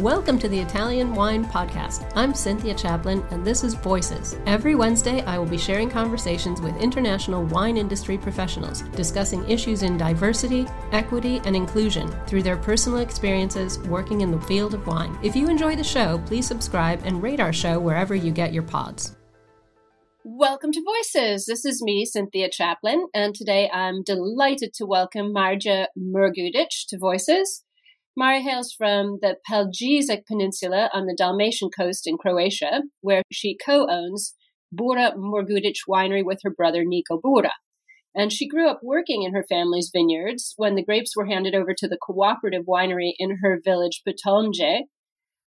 Welcome to the Italian Wine Podcast. I'm Cynthia Chaplin, and this is Voices. Every Wednesday, I will be sharing conversations with international wine industry professionals, discussing issues in diversity, equity, and inclusion through their personal experiences working in the field of wine. If you enjoy the show, please subscribe and rate our show wherever you get your pods. Welcome to Voices. This is me, Cynthia Chaplin, and today I'm delighted to welcome Marija Mrgudić to Voices. Mari hails from the Pelješac Peninsula on the Dalmatian coast in Croatia, where she co owns Bura Mrgudić Winery with her brother Niko Bura. And she grew up working in her family's vineyards when the grapes were handed over to the cooperative winery in her village Potomje.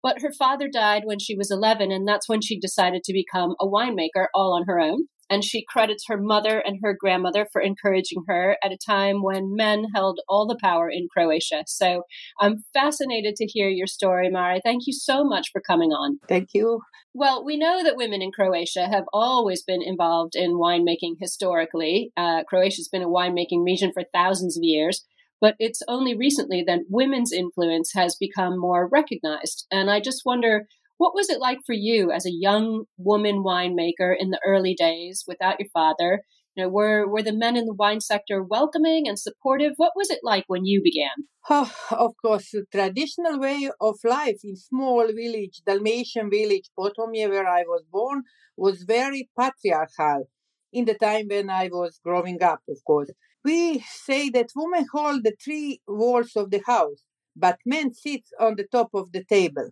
But her father died when she was 11, and that's when she decided to become a winemaker all on her own and she credits her mother and her grandmother for encouraging her at a time when men held all the power in Croatia. So I'm fascinated to hear your story, Mari. Thank you so much for coming on. Thank you. Well, we know that women in Croatia have always been involved in winemaking historically. Uh, Croatia's been a winemaking region for thousands of years. But it's only recently that women's influence has become more recognized. And I just wonder what was it like for you as a young woman winemaker in the early days without your father? You know, were were the men in the wine sector welcoming and supportive? What was it like when you began? Oh, of course, the traditional way of life in small village, Dalmatian village, Potomje, where I was born, was very patriarchal. In the time when I was growing up, of course, we say that women hold the three walls of the house, but men sit on the top of the table.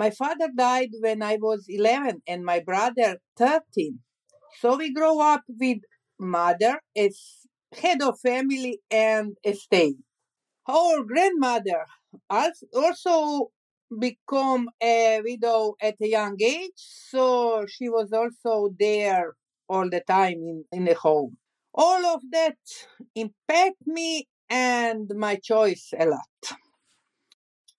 My father died when I was 11 and my brother 13. So we grow up with mother as head of family and estate. Our grandmother also become a widow at a young age, so she was also there all the time in, in the home. All of that impact me and my choice a lot.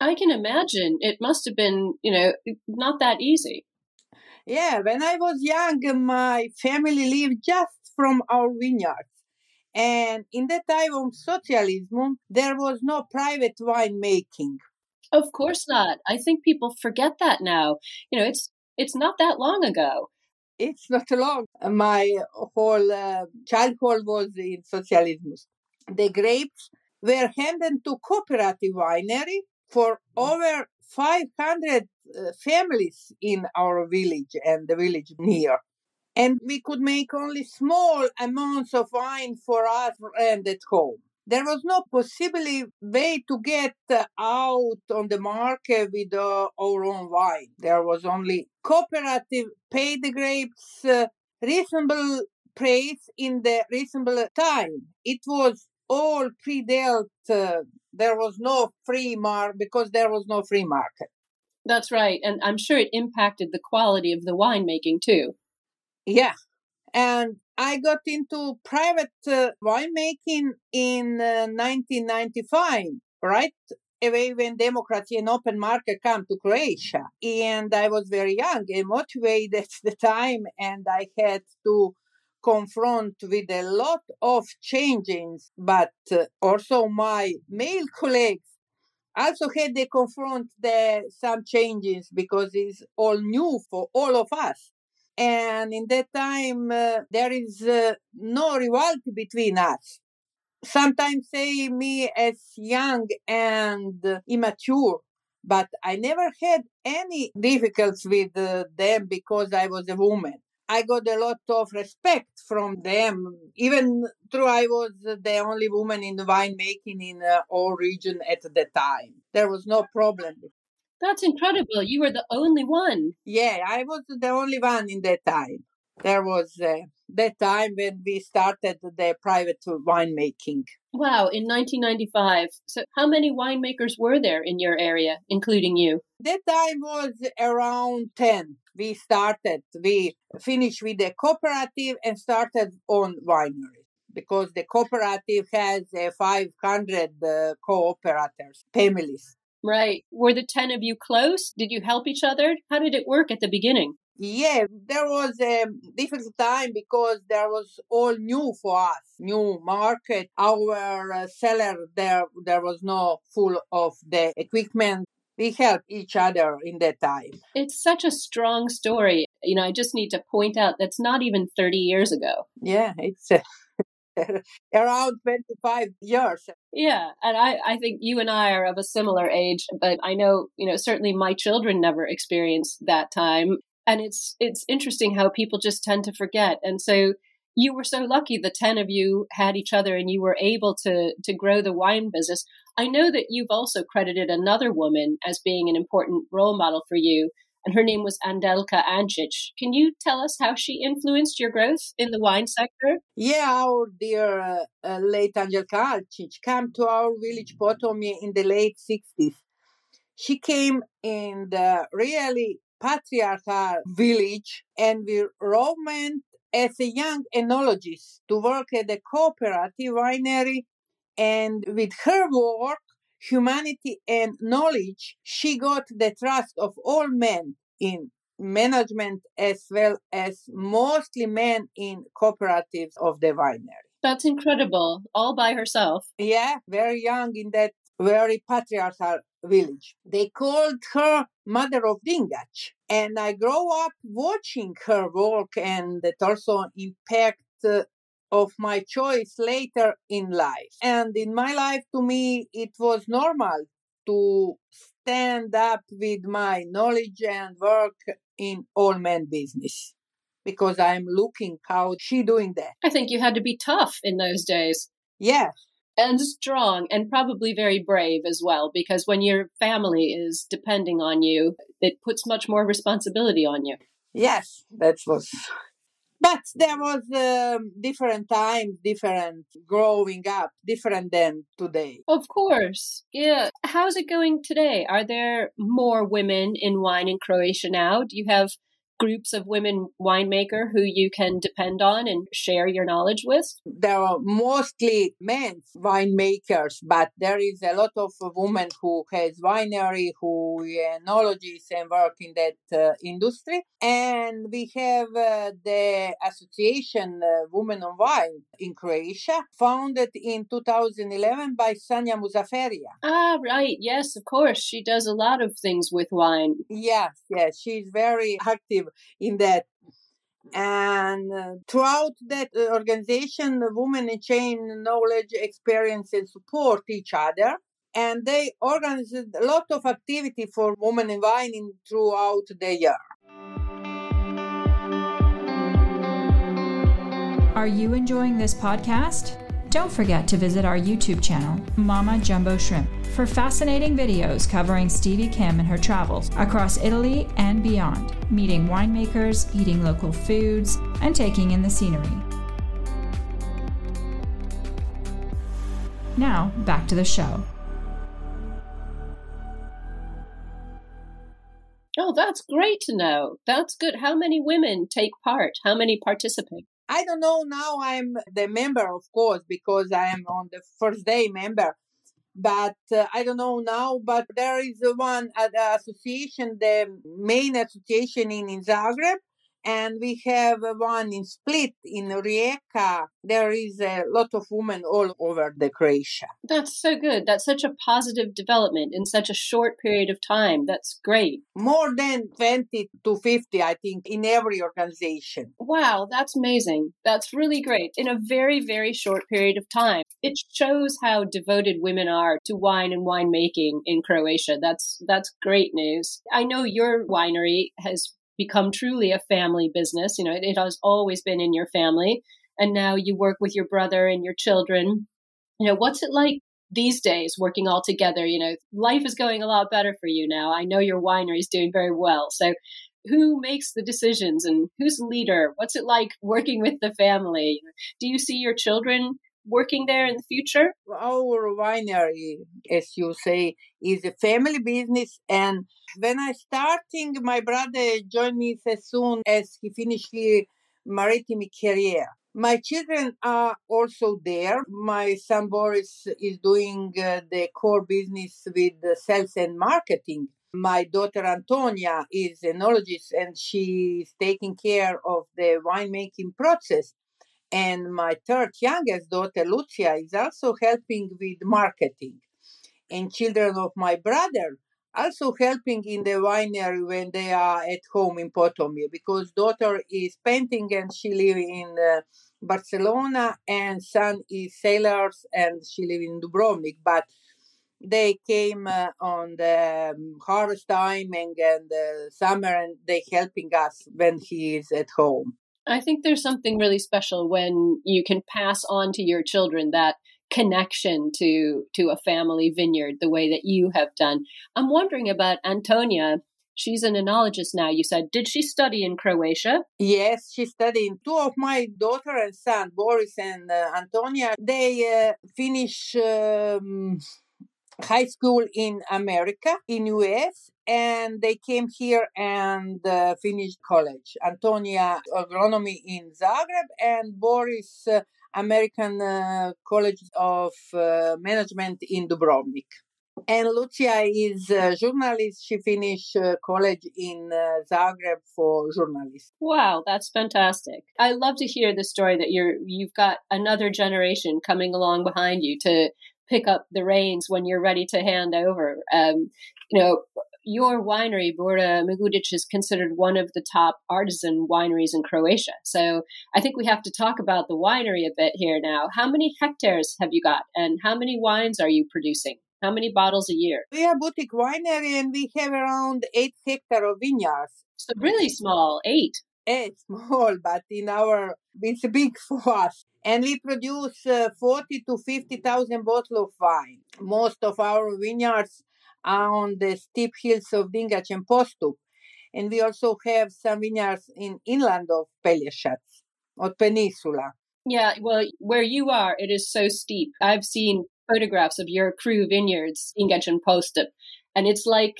I can imagine it must have been, you know, not that easy. Yeah, when I was young, my family lived just from our vineyards. And in the time of socialism, there was no private winemaking. Of course not. I think people forget that now. You know, it's it's not that long ago. It's not long. My whole uh, childhood was in socialism. The grapes were handed to cooperative winery for over 500 uh, families in our village and the village near. And we could make only small amounts of wine for us and at home. There was no possible way to get uh, out on the market with uh, our own wine. There was only cooperative pay the grapes uh, reasonable price in the reasonable time. It was all pre-dealt uh, there was no free market because there was no free market. That's right. And I'm sure it impacted the quality of the winemaking too. Yeah. And I got into private uh, winemaking in uh, 1995, right? Away when democracy and open market come to Croatia. And I was very young and motivated at the time, and I had to confront with a lot of changes, but uh, also my male colleagues also had to confront the, some changes because it's all new for all of us. And in that time, uh, there is uh, no rivalry between us. Sometimes say me as young and immature, but I never had any difficulties with uh, them because I was a woman. I got a lot of respect from them, even though I was the only woman in the winemaking in uh, our region at the time. There was no problem. That's incredible. You were the only one. Yeah, I was the only one in that time. There was uh, that time when we started the private winemaking. Wow, in 1995. So, how many winemakers were there in your area, including you? That time was around 10. We started, we finished with the cooperative and started on winery because the cooperative has uh, 500 uh, cooperators, families. Right. Were the 10 of you close? Did you help each other? How did it work at the beginning? Yeah, there was a difficult time because there was all new for us, new market. Our uh, seller there, there was no full of the equipment. We helped each other in that time. It's such a strong story. You know, I just need to point out that's not even 30 years ago. Yeah, it's uh, around 25 years. Yeah, and I, I think you and I are of a similar age, but I know, you know, certainly my children never experienced that time and it's it's interesting how people just tend to forget and so you were so lucky the 10 of you had each other and you were able to to grow the wine business i know that you've also credited another woman as being an important role model for you and her name was Andelka Ancic. Can you tell us how she influenced your growth in the wine sector? Yeah, our dear uh, uh, late Andelka Ancic came to our village Potomje in the late 60s. She came in the really patriarchal village and we went as a young enologist to work at the cooperative winery and with her work humanity and knowledge she got the trust of all men in management as well as mostly men in cooperatives of the winery. That's incredible all by herself. Yeah very young in that very patriarchal village. They called her Mother of Dingac. And I grow up watching her work and that also impact uh, of my choice later in life. And in my life, to me, it was normal to stand up with my knowledge and work in all men business because I'm looking how she doing that. I think you had to be tough in those days. Yes, and strong and probably very brave as well because when your family is depending on you it puts much more responsibility on you. Yes that was but there was um, different times different growing up different than today. Of course. Yeah. How's it going today? Are there more women in wine in croatia now? Do you have groups of women winemaker who you can depend on and share your knowledge with? There are mostly men winemakers, but there is a lot of women who has winery, who enologists and work in that uh, industry. And we have uh, the association uh, Women on Wine in Croatia, founded in 2011 by Sanja Muzaferija. Ah, right. Yes, of course. She does a lot of things with wine. Yes, yes. She's very active in that. And uh, throughout that uh, organization the women exchange knowledge experience and support each other. And they organize a lot of activity for women in wine throughout the year. Are you enjoying this podcast don't forget to visit our youtube channel mama jumbo shrimp for fascinating videos covering Stevie Kim and her travels across Italy and beyond, meeting winemakers, eating local foods, and taking in the scenery. Now, back to the show. Oh, that's great to know. That's good. How many women take part? How many participate? I don't know now. I'm the member, of course, because I am on the first day member but uh, I don't know now. But there is one uh, association, the main association in, in Zagreb, and we have one in Split, in Rijeka. There is a lot of women all over the Croatia. That's so good. That's such a positive development in such a short period of time. That's great. More than 20 to 50, I think, in every organization. Wow, that's amazing. That's really great. In a very, very short period of time. It shows how devoted women are to wine and winemaking in Croatia. That's that's great news. I know your winery has become truly a family business. You know, it, it has always been in your family, and now you work with your brother and your children. You know, what's it like these days working all together? You know, life is going a lot better for you now. I know your winery is doing very well. So, who makes the decisions and who's the leader? What's it like working with the family? Do you see your children working there in the future? Our winery, as you say, is a family business. And when I starting, my brother joined me as soon as he finished his maritime career. My children are also there. My son Boris is doing uh, the core business with sales and marketing. My daughter Antonia is enologist and she is taking care of the winemaking process. And my third youngest daughter, Lucia, is also helping with marketing. And children of my brother also helping in the winery when they are at home in Potomje because daughter is painting and she live in uh, Barcelona and son is sailors and she live in Dubrovnik. But they came uh, on the um, harvest time and, and the summer and they helping us when he is at home. I think there's something really special when you can pass on to your children that connection to to a family vineyard the way that you have done. I'm wondering about Antonia. She's an enologist now, you said. Did she study in Croatia? Yes, she studied. Two of my daughter and son, Boris and uh, Antonia, they uh, finish um, high school in America, in US, and they came here and uh, finished college. Antonia agronomy in Zagreb and Boris uh, American uh, College of uh, Management in Dubrovnik. And Lucia is a journalist. She finished uh, college in uh, Zagreb for journalism. Wow, that's fantastic. I love to hear the story that you're you've got another generation coming along behind you to pick up the reins when you're ready to hand over. Um, you know, your winery, Bura Mrgudić, is considered one of the top artisan wineries in Croatia. So I think we have to talk about the winery a bit here now. How many hectares have you got, and how many wines are you producing? How many bottles a year? We are boutique winery, and we have around eight hectares of vineyards. So really small, eight. Eight, small, but in our it's big for us. And we produce uh, forty to fifty thousand bottles of wine. Most of our vineyards on the steep hills of Dingac and Postup. And we also have some vineyards in inland of Pelješac or Peninsula. Yeah, well, where you are, it is so steep. I've seen photographs of your cru vineyards, Dingac and Postup, and it's like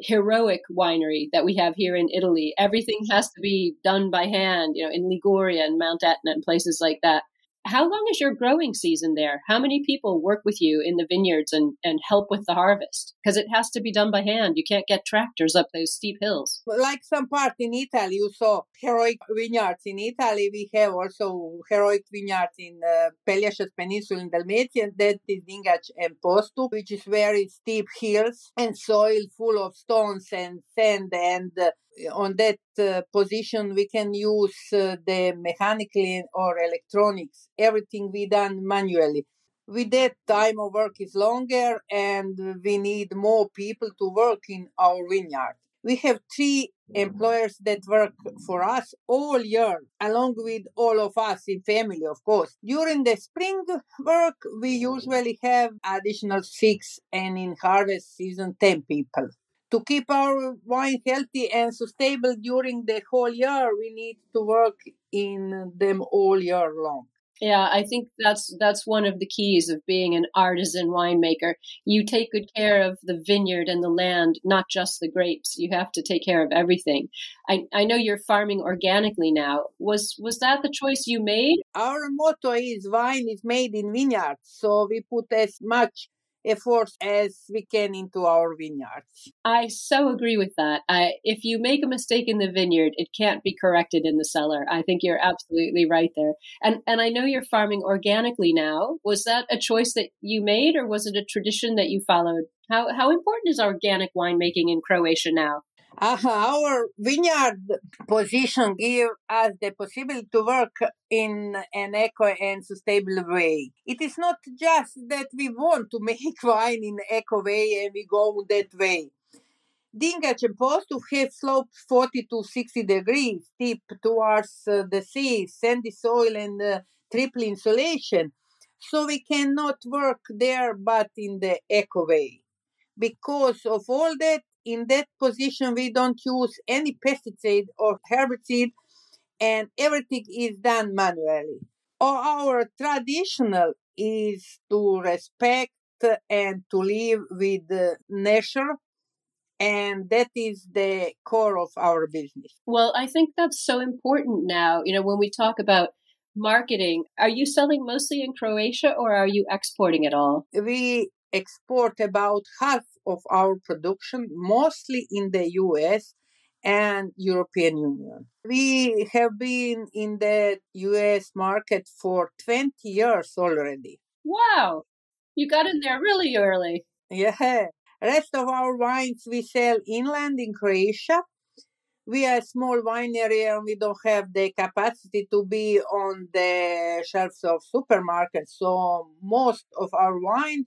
heroic winery that we have here in Italy. Everything has to be done by hand, you know, in Liguria and Mount Etna and places like that how long is your growing season there? How many people work with you in the vineyards and, and help with the harvest? Because it has to be done by hand. You can't get tractors up those steep hills. Like some part in Italy, you saw heroic vineyards. In Italy, we have also heroic vineyards in uh, Pelješac Peninsula in Dalmatia, that is Dingac and Postup, which is very steep hills and soil full of stones and sand and uh, on that uh, position we can use uh, the mechanically or electronics everything we done manually. With that time of work is longer and we need more people to work in our vineyard. We have three employers that work for us all year along with all of us in family of course. During the spring work we usually have additional six and in harvest season 10 people. To keep our wine healthy and sustainable during the whole year, we need to work in them all year long. Yeah, I think that's that's one of the keys of being an artisan winemaker. You take good care of the vineyard and the land, not just the grapes. You have to take care of everything. I, I know you're farming organically now. Was was that the choice you made? Our motto is wine is made in vineyards, so we put as much efforts as we can into our vineyards. I so agree with that. I, if you make a mistake in the vineyard, it can't be corrected in the cellar. I think you're absolutely right there. And and I know you're farming organically now. Was that a choice that you made, or was it a tradition that you followed? How how important is organic winemaking in Croatia now? Uh, our vineyard position give us the possibility to work in an eco and sustainable way. It is not just that we want to make wine in eco way and we go that way. Dingac and Postup have slopes 40 to 60 degrees steep towards uh, the sea, sandy soil and uh, triple insolation. So we cannot work there but in the eco way. Because of all that, in that position, we don't use any pesticide or herbicide, and everything is done manually. Our traditional is to respect and to live with nature and that is the core of our business. Well, I think that's so important now. You know, when we talk about marketing, are you selling mostly in Croatia or are you exporting at all? We export about half of our production, mostly in the US and European Union. We have been in the US market for 20 years already. Wow. You got in there really early. Yeah. Rest of our wines we sell inland in Croatia. We are a small winery and we don't have the capacity to be on the shelves of supermarkets. So most of our wine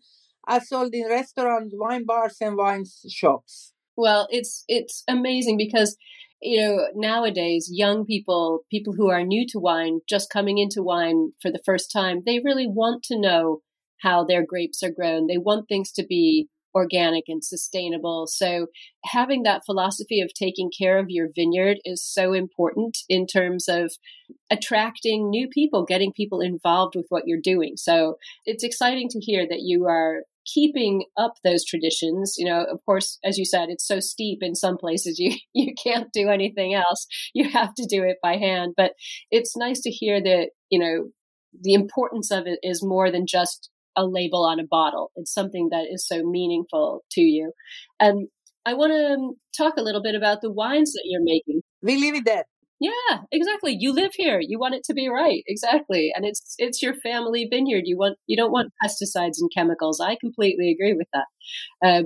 are sold in restaurants, wine bars, and wine shops. Well, it's it's amazing because you know nowadays young people, people who are new to wine, just coming into wine for the first time, they really want to know how their grapes are grown. They want things to be organic and sustainable. So having that philosophy of taking care of your vineyard is so important in terms of attracting new people, getting people involved with what you're doing. So it's exciting to hear that you are keeping up those traditions you know of course as you said it's so steep in some places you you can't do anything else you have to do it by hand but it's nice to hear that you know the importance of it is more than just a label on a bottle. It's something that is so meaningful to you. And I want to um, talk a little bit about the wines that you're making. We live in that. Yeah, exactly. You live here. You want it to be right. Exactly. And it's it's your family vineyard. You want you don't want pesticides and chemicals. I completely agree with that. Uh,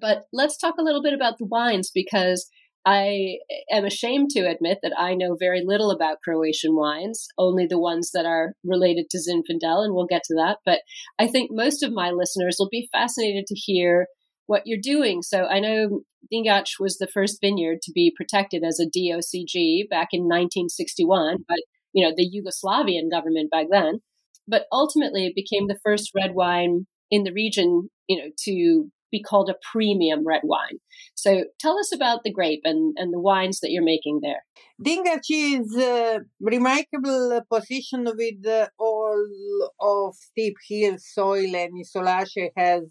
but let's talk a little bit about the wines because I am ashamed to admit that I know very little about Croatian wines, only the ones that are related to Zinfandel, and we'll get to that. But I think most of my listeners will be fascinated to hear what you're doing. So I know Dingac was the first vineyard to be protected as a DOCG back in 1961, but you know the Yugoslavian government back then. But ultimately, it became the first red wine in the region, you know, to be called a premium red wine. So tell us about the grape and, and the wines that you're making there. Dingac is a remarkable position with all of steep hill soil, and Isolace has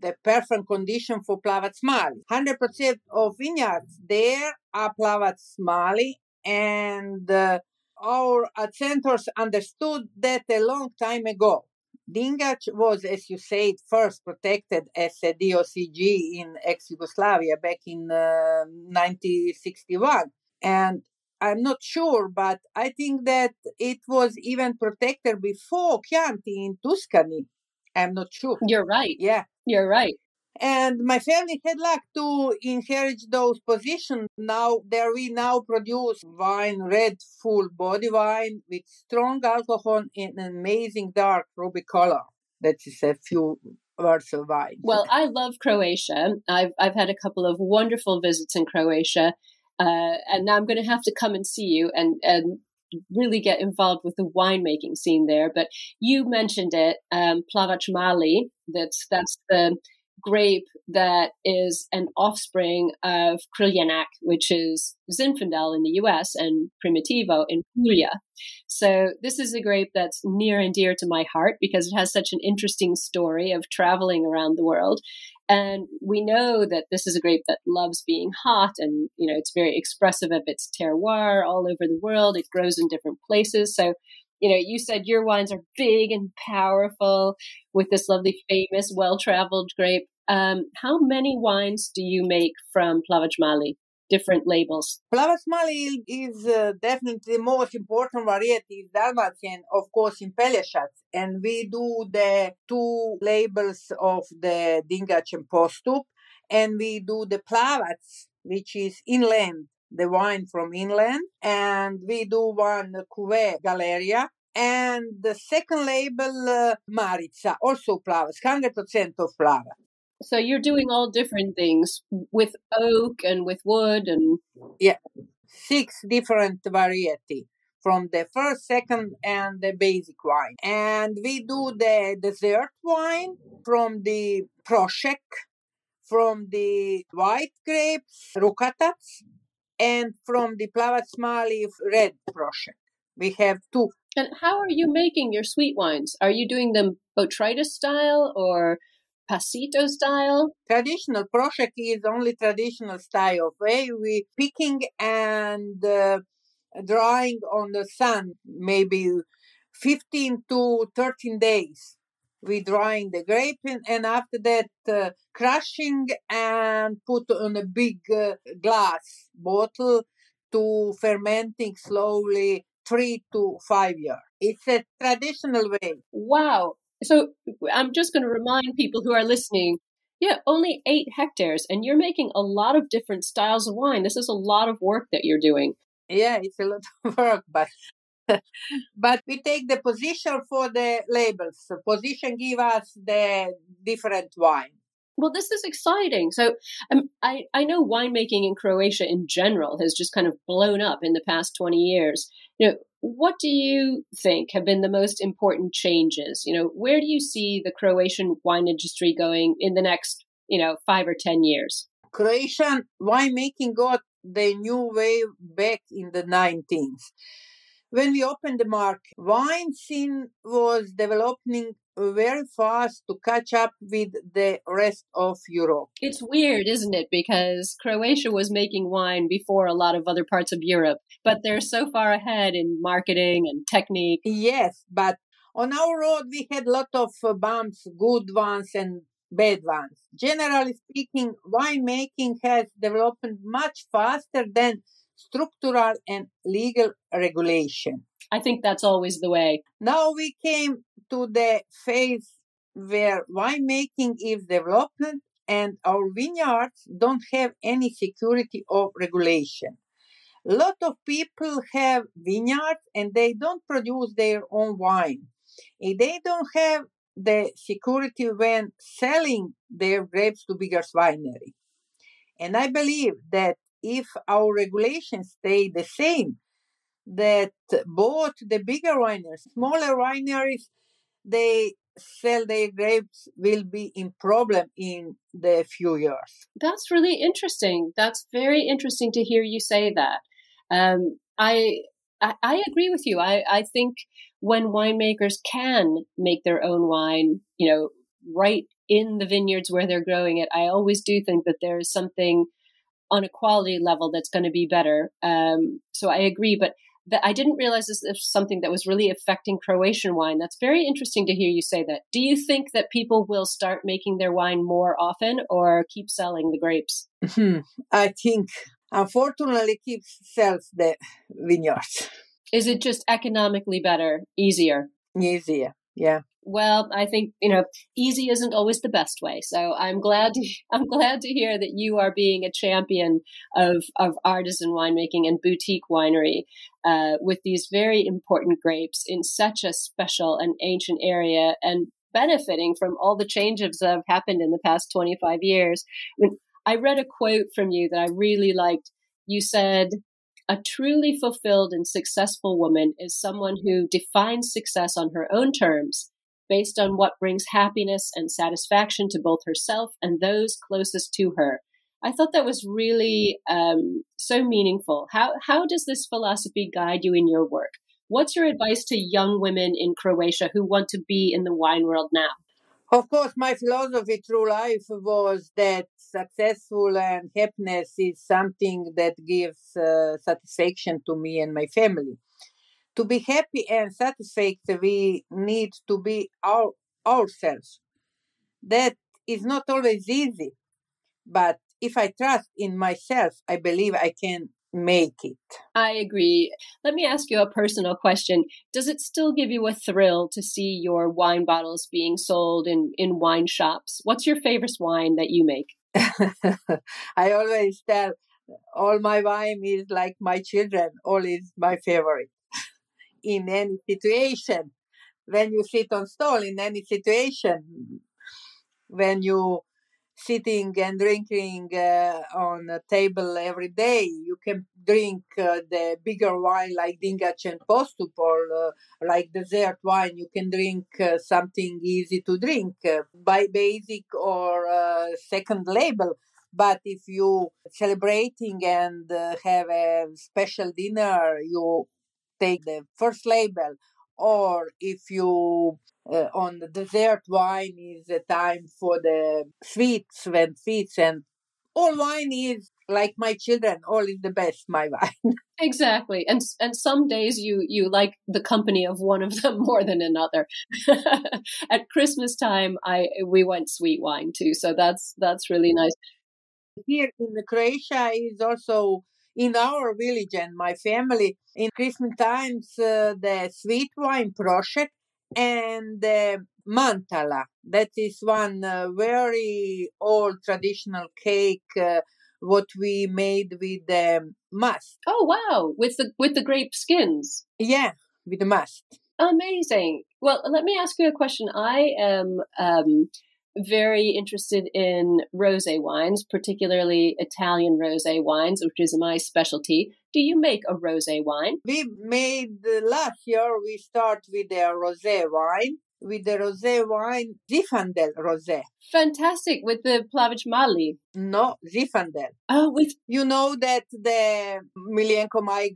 the perfect condition for Plavac Mali. 100% of vineyards there are Plavac Mali, and uh, our centers understood that a long time ago. Dingac was, as you said, first protected as a DOCG in ex Yugoslavia back in uh, 1961. And I'm not sure, but I think that it was even protected before Chianti in Tuscany. I'm not sure. You're right. Yeah. You're right. And my family had luck to inherit those positions. Now there we now produce wine, red full body wine with strong alcohol in an amazing dark ruby color. That is a few words of wine. Well, I love Croatia. I've I've had a couple of wonderful visits in Croatia, uh, and now I'm going to have to come and see you and and really get involved with the winemaking scene there. But you mentioned it, um, Plavac Mali. That's that's the grape that is an offspring of Crljenak, which is Zinfandel in the US and Primitivo in Puglia. So this is a grape that's near and dear to my heart because it has such an interesting story of traveling around the world. And we know that this is a grape that loves being hot and, you know, it's very expressive of its terroir all over the world. It grows in different places. So you know, you said your wines are big and powerful with this lovely, famous, well traveled grape. Um, how many wines do you make from Plavac Mali? Different labels. Plavac Mali is uh, definitely the most important variety in Dalmatian, of course, in Pelješac. And we do the two labels of the Dingac and Postup. And we do the Plavac, which is inland the wine from inland, and we do one cuvee Galeria, and the second label uh, also Plavac, hundred percent of Plavac. So you're doing all different things with oak and with wood and yeah, six different variety from the first, second, and the basic wine. And we do the dessert wine from the Prošek, from the white grapes, Rukatac, and from the Plavac Mali red Prošek. We have two. And how are you making your sweet wines? Are you doing them botrytis style or passito style? Traditional Prošek is only traditional style way we picking and uh, drying on the sun, maybe 15 to 13 days. We drying the grape and after that uh, crushing and put on a big uh, glass bottle to fermenting slowly three to five years. It's a traditional way. Wow. So I'm just going to remind people who are listening yeah, only eight hectares, and you're making a lot of different styles of wine. This is a lot of work that you're doing. Yeah, it's a lot of work, but but we take the position for the labels. The position give us the different wine. Well, this is exciting. So, um, I I know winemaking in Croatia in general has just kind of blown up in the past twenty years. You know, what do you think have been the most important changes? You know, where do you see the Croatian wine industry going in the next, you know, five or 10 years? Croatian winemaking got the new wave back in the 19th. When we opened the market, wine scene was developing very fast to catch up with the rest of Europe. It's weird, isn't it? Because Croatia was making wine before a lot of other parts of Europe, but they're so far ahead in marketing and technique. Yes, but on our road we had a lot of uh, bumps, good ones and bad ones. Generally speaking, winemaking has developed much faster than structural and legal regulation. I think that's always the way. Now we came to the phase where winemaking is development and our vineyards don't have any security of regulation. A lot of people have vineyards and they don't produce their own wine. If they don't have the security when selling their grapes to bigger winery. And I believe that if our regulations stay the same, that both the bigger wineries, smaller wineries, they sell their grapes will be in problem in the few years. That's really interesting. That's very interesting to hear you say that. Um, I, I, I agree with you. I I think when winemakers can make their own wine, you know, right in the vineyards where they're growing it, I always do think that there is something on a quality level that's going to be better. Um, so I agree, but that I didn't realize this is something that was really affecting Croatian wine. That's very interesting to hear you say that. Do you think that people will start making their wine more often or keep selling the grapes? Hmm. I think, unfortunately, keep sells the vineyards. Is it just economically better, easier? Easier, yeah well, I think you know, easy isn't always the best way. So I'm glad to I'm glad to hear that you are being a champion of of artisan winemaking and boutique winery uh, with these very important grapes in such a special and ancient area and benefiting from all the changes that have happened in the past 25 years. I, mean, I read a quote from you that I really liked. You said, a truly fulfilled and successful woman is someone who defines success on her own terms based on what brings happiness and satisfaction to both herself and those closest to her. I thought that was really um, so meaningful. How how does this philosophy guide you in your work? What's your advice to young women in Croatia who want to be in the wine world now? Of course, my philosophy through life was that successful and happiness is something that gives uh, satisfaction to me and my family to be happy and satisfied, we need to be our, ourselves. That is not always easy, but if I trust in myself, I believe I can make it. I agree. Let me ask you a personal question. Does it still give you a thrill to see your wine bottles being sold in, in wine shops? What's your favorite wine that you make? I always tell all my wine is like my children, all is my favorite in any situation when you sit on stall in any situation when you sitting and drinking uh, on a table every day you can drink uh, the bigger wine like dingac and postup or uh, like dessert wine. You can drink uh, something easy to drink uh, by basic or uh, second label. But if you celebrating and have a special dinner you take the first label or if you uh, on the dessert wine is the time for the sweets when feast and all wine is like my children all is the best my wine. Exactly and and some days you you like the company of one of them more than another. At christmas time i we went sweet wine too so that's that's really nice. Here in croatia is also in our village and my family in christmas times uh, the sweet wine project and the mantala that is one uh, very old traditional cake uh, what we made with the must. Oh wow, with the with the grape skins. Yeah, with the must. Amazing. Well, let me ask you a question. I am um, very interested in rosé wines, particularly Italian rosé wines, which is my specialty. Do you make a rosé wine? We made last year. We start with the rosé wine with the rosé wine Zinfandel rosé. Fantastic with the Plavac Mali. No, Zinfandel. Oh, with you know that the Milenko Mai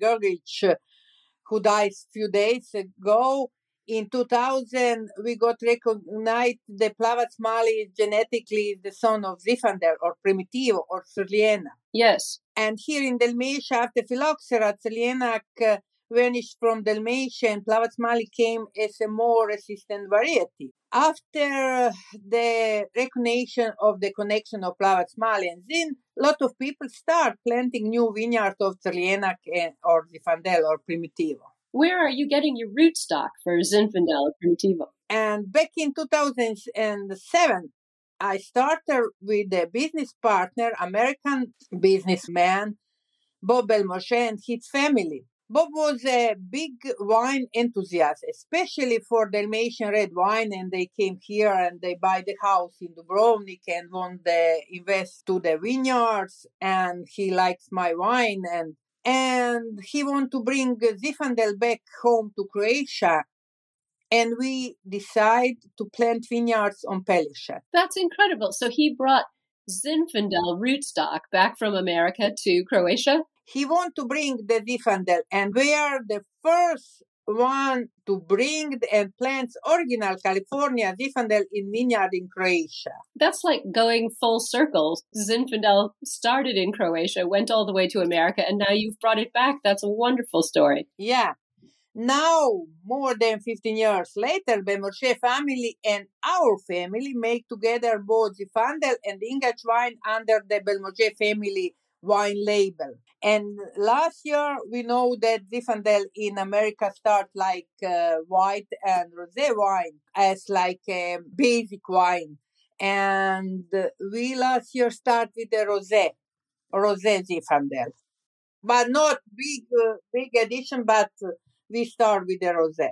who died a few days ago, in 2000 we got recognized the Plavac Mali genetically the son of Zinfandel or Primitivo or Crliena. Yes. And here in Dalmatia, after phylloxera, Crljenak uh, vanished from Dalmatian, Plavac Mali came as a more resistant variety. After the recognition of the connection of Plavac Mali and Zin, a lot of people start planting new vineyards of Crljenak or Zinfandel or Primitivo. Where are you getting your rootstock for Zinfandel Primitivo? And back in 2007, I started with a business partner, American businessman, Bob Belmoshe and his family. Bob was a big wine enthusiast, especially for Dalmatian red wine, and they came here and they buy the house in Dubrovnik and want to invest to the vineyards. And he likes my wine, and and he want to bring Zinfandel back home to Croatia. And we decide to plant vineyards on Pelješac. That's incredible. So he brought Zinfandel rootstock back from America to Croatia? he want to bring the Zinfandel, and we are the first one to bring and plant original California Zinfandel in vineyard in Croatia. That's like going full circle. Zinfandel started in Croatia, went all the way to America, and now you've brought it back. That's a wonderful story. Yeah. Now, more than 15 years later, Belmoshe family and our family make together both Zinfandel and English wine under the Belmoshe family wine label. And last year, we know that Zinfandel in America start like uh, white and rosé wine as like a basic wine. And we last year start with the rosé, rosé Zinfandel. But not big, uh, big addition, but we start with the rosé.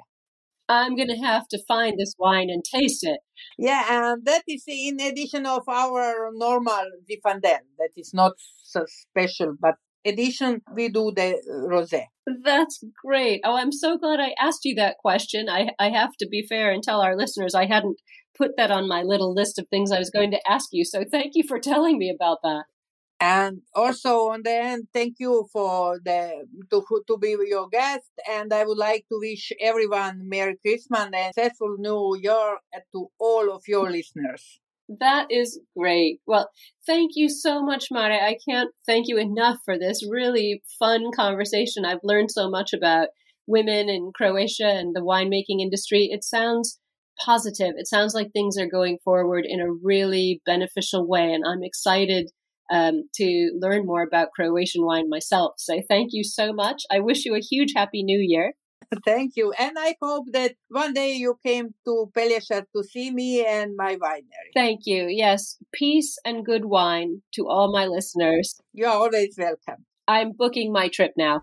I'm going to have to find this wine and taste it. Yeah, and that is in addition of our normal Zinfandel. That is not so special, but addition we do the rosé. That's great. Oh, I'm so glad I asked you that question. I I have to be fair and tell our listeners I hadn't put that on my little list of things I was going to ask you. So thank you for telling me about that. And also on the end, thank you for the to to be your guest. And I would like to wish everyone Merry Christmas and successful New Year to all of your listeners. That is great. Well, thank you so much, Mare. I can't thank you enough for this really fun conversation. I've learned so much about women in Croatia and the winemaking industry. It sounds positive. It sounds like things are going forward in a really beneficial way, and I'm excited um, to learn more about Croatian wine myself. So thank you so much. I wish you a huge happy new year. Thank you. And I hope that one day you came to Pelješac to see me and my winery. Thank you. Yes. Peace and good wine to all my listeners. You're always welcome. I'm booking my trip now.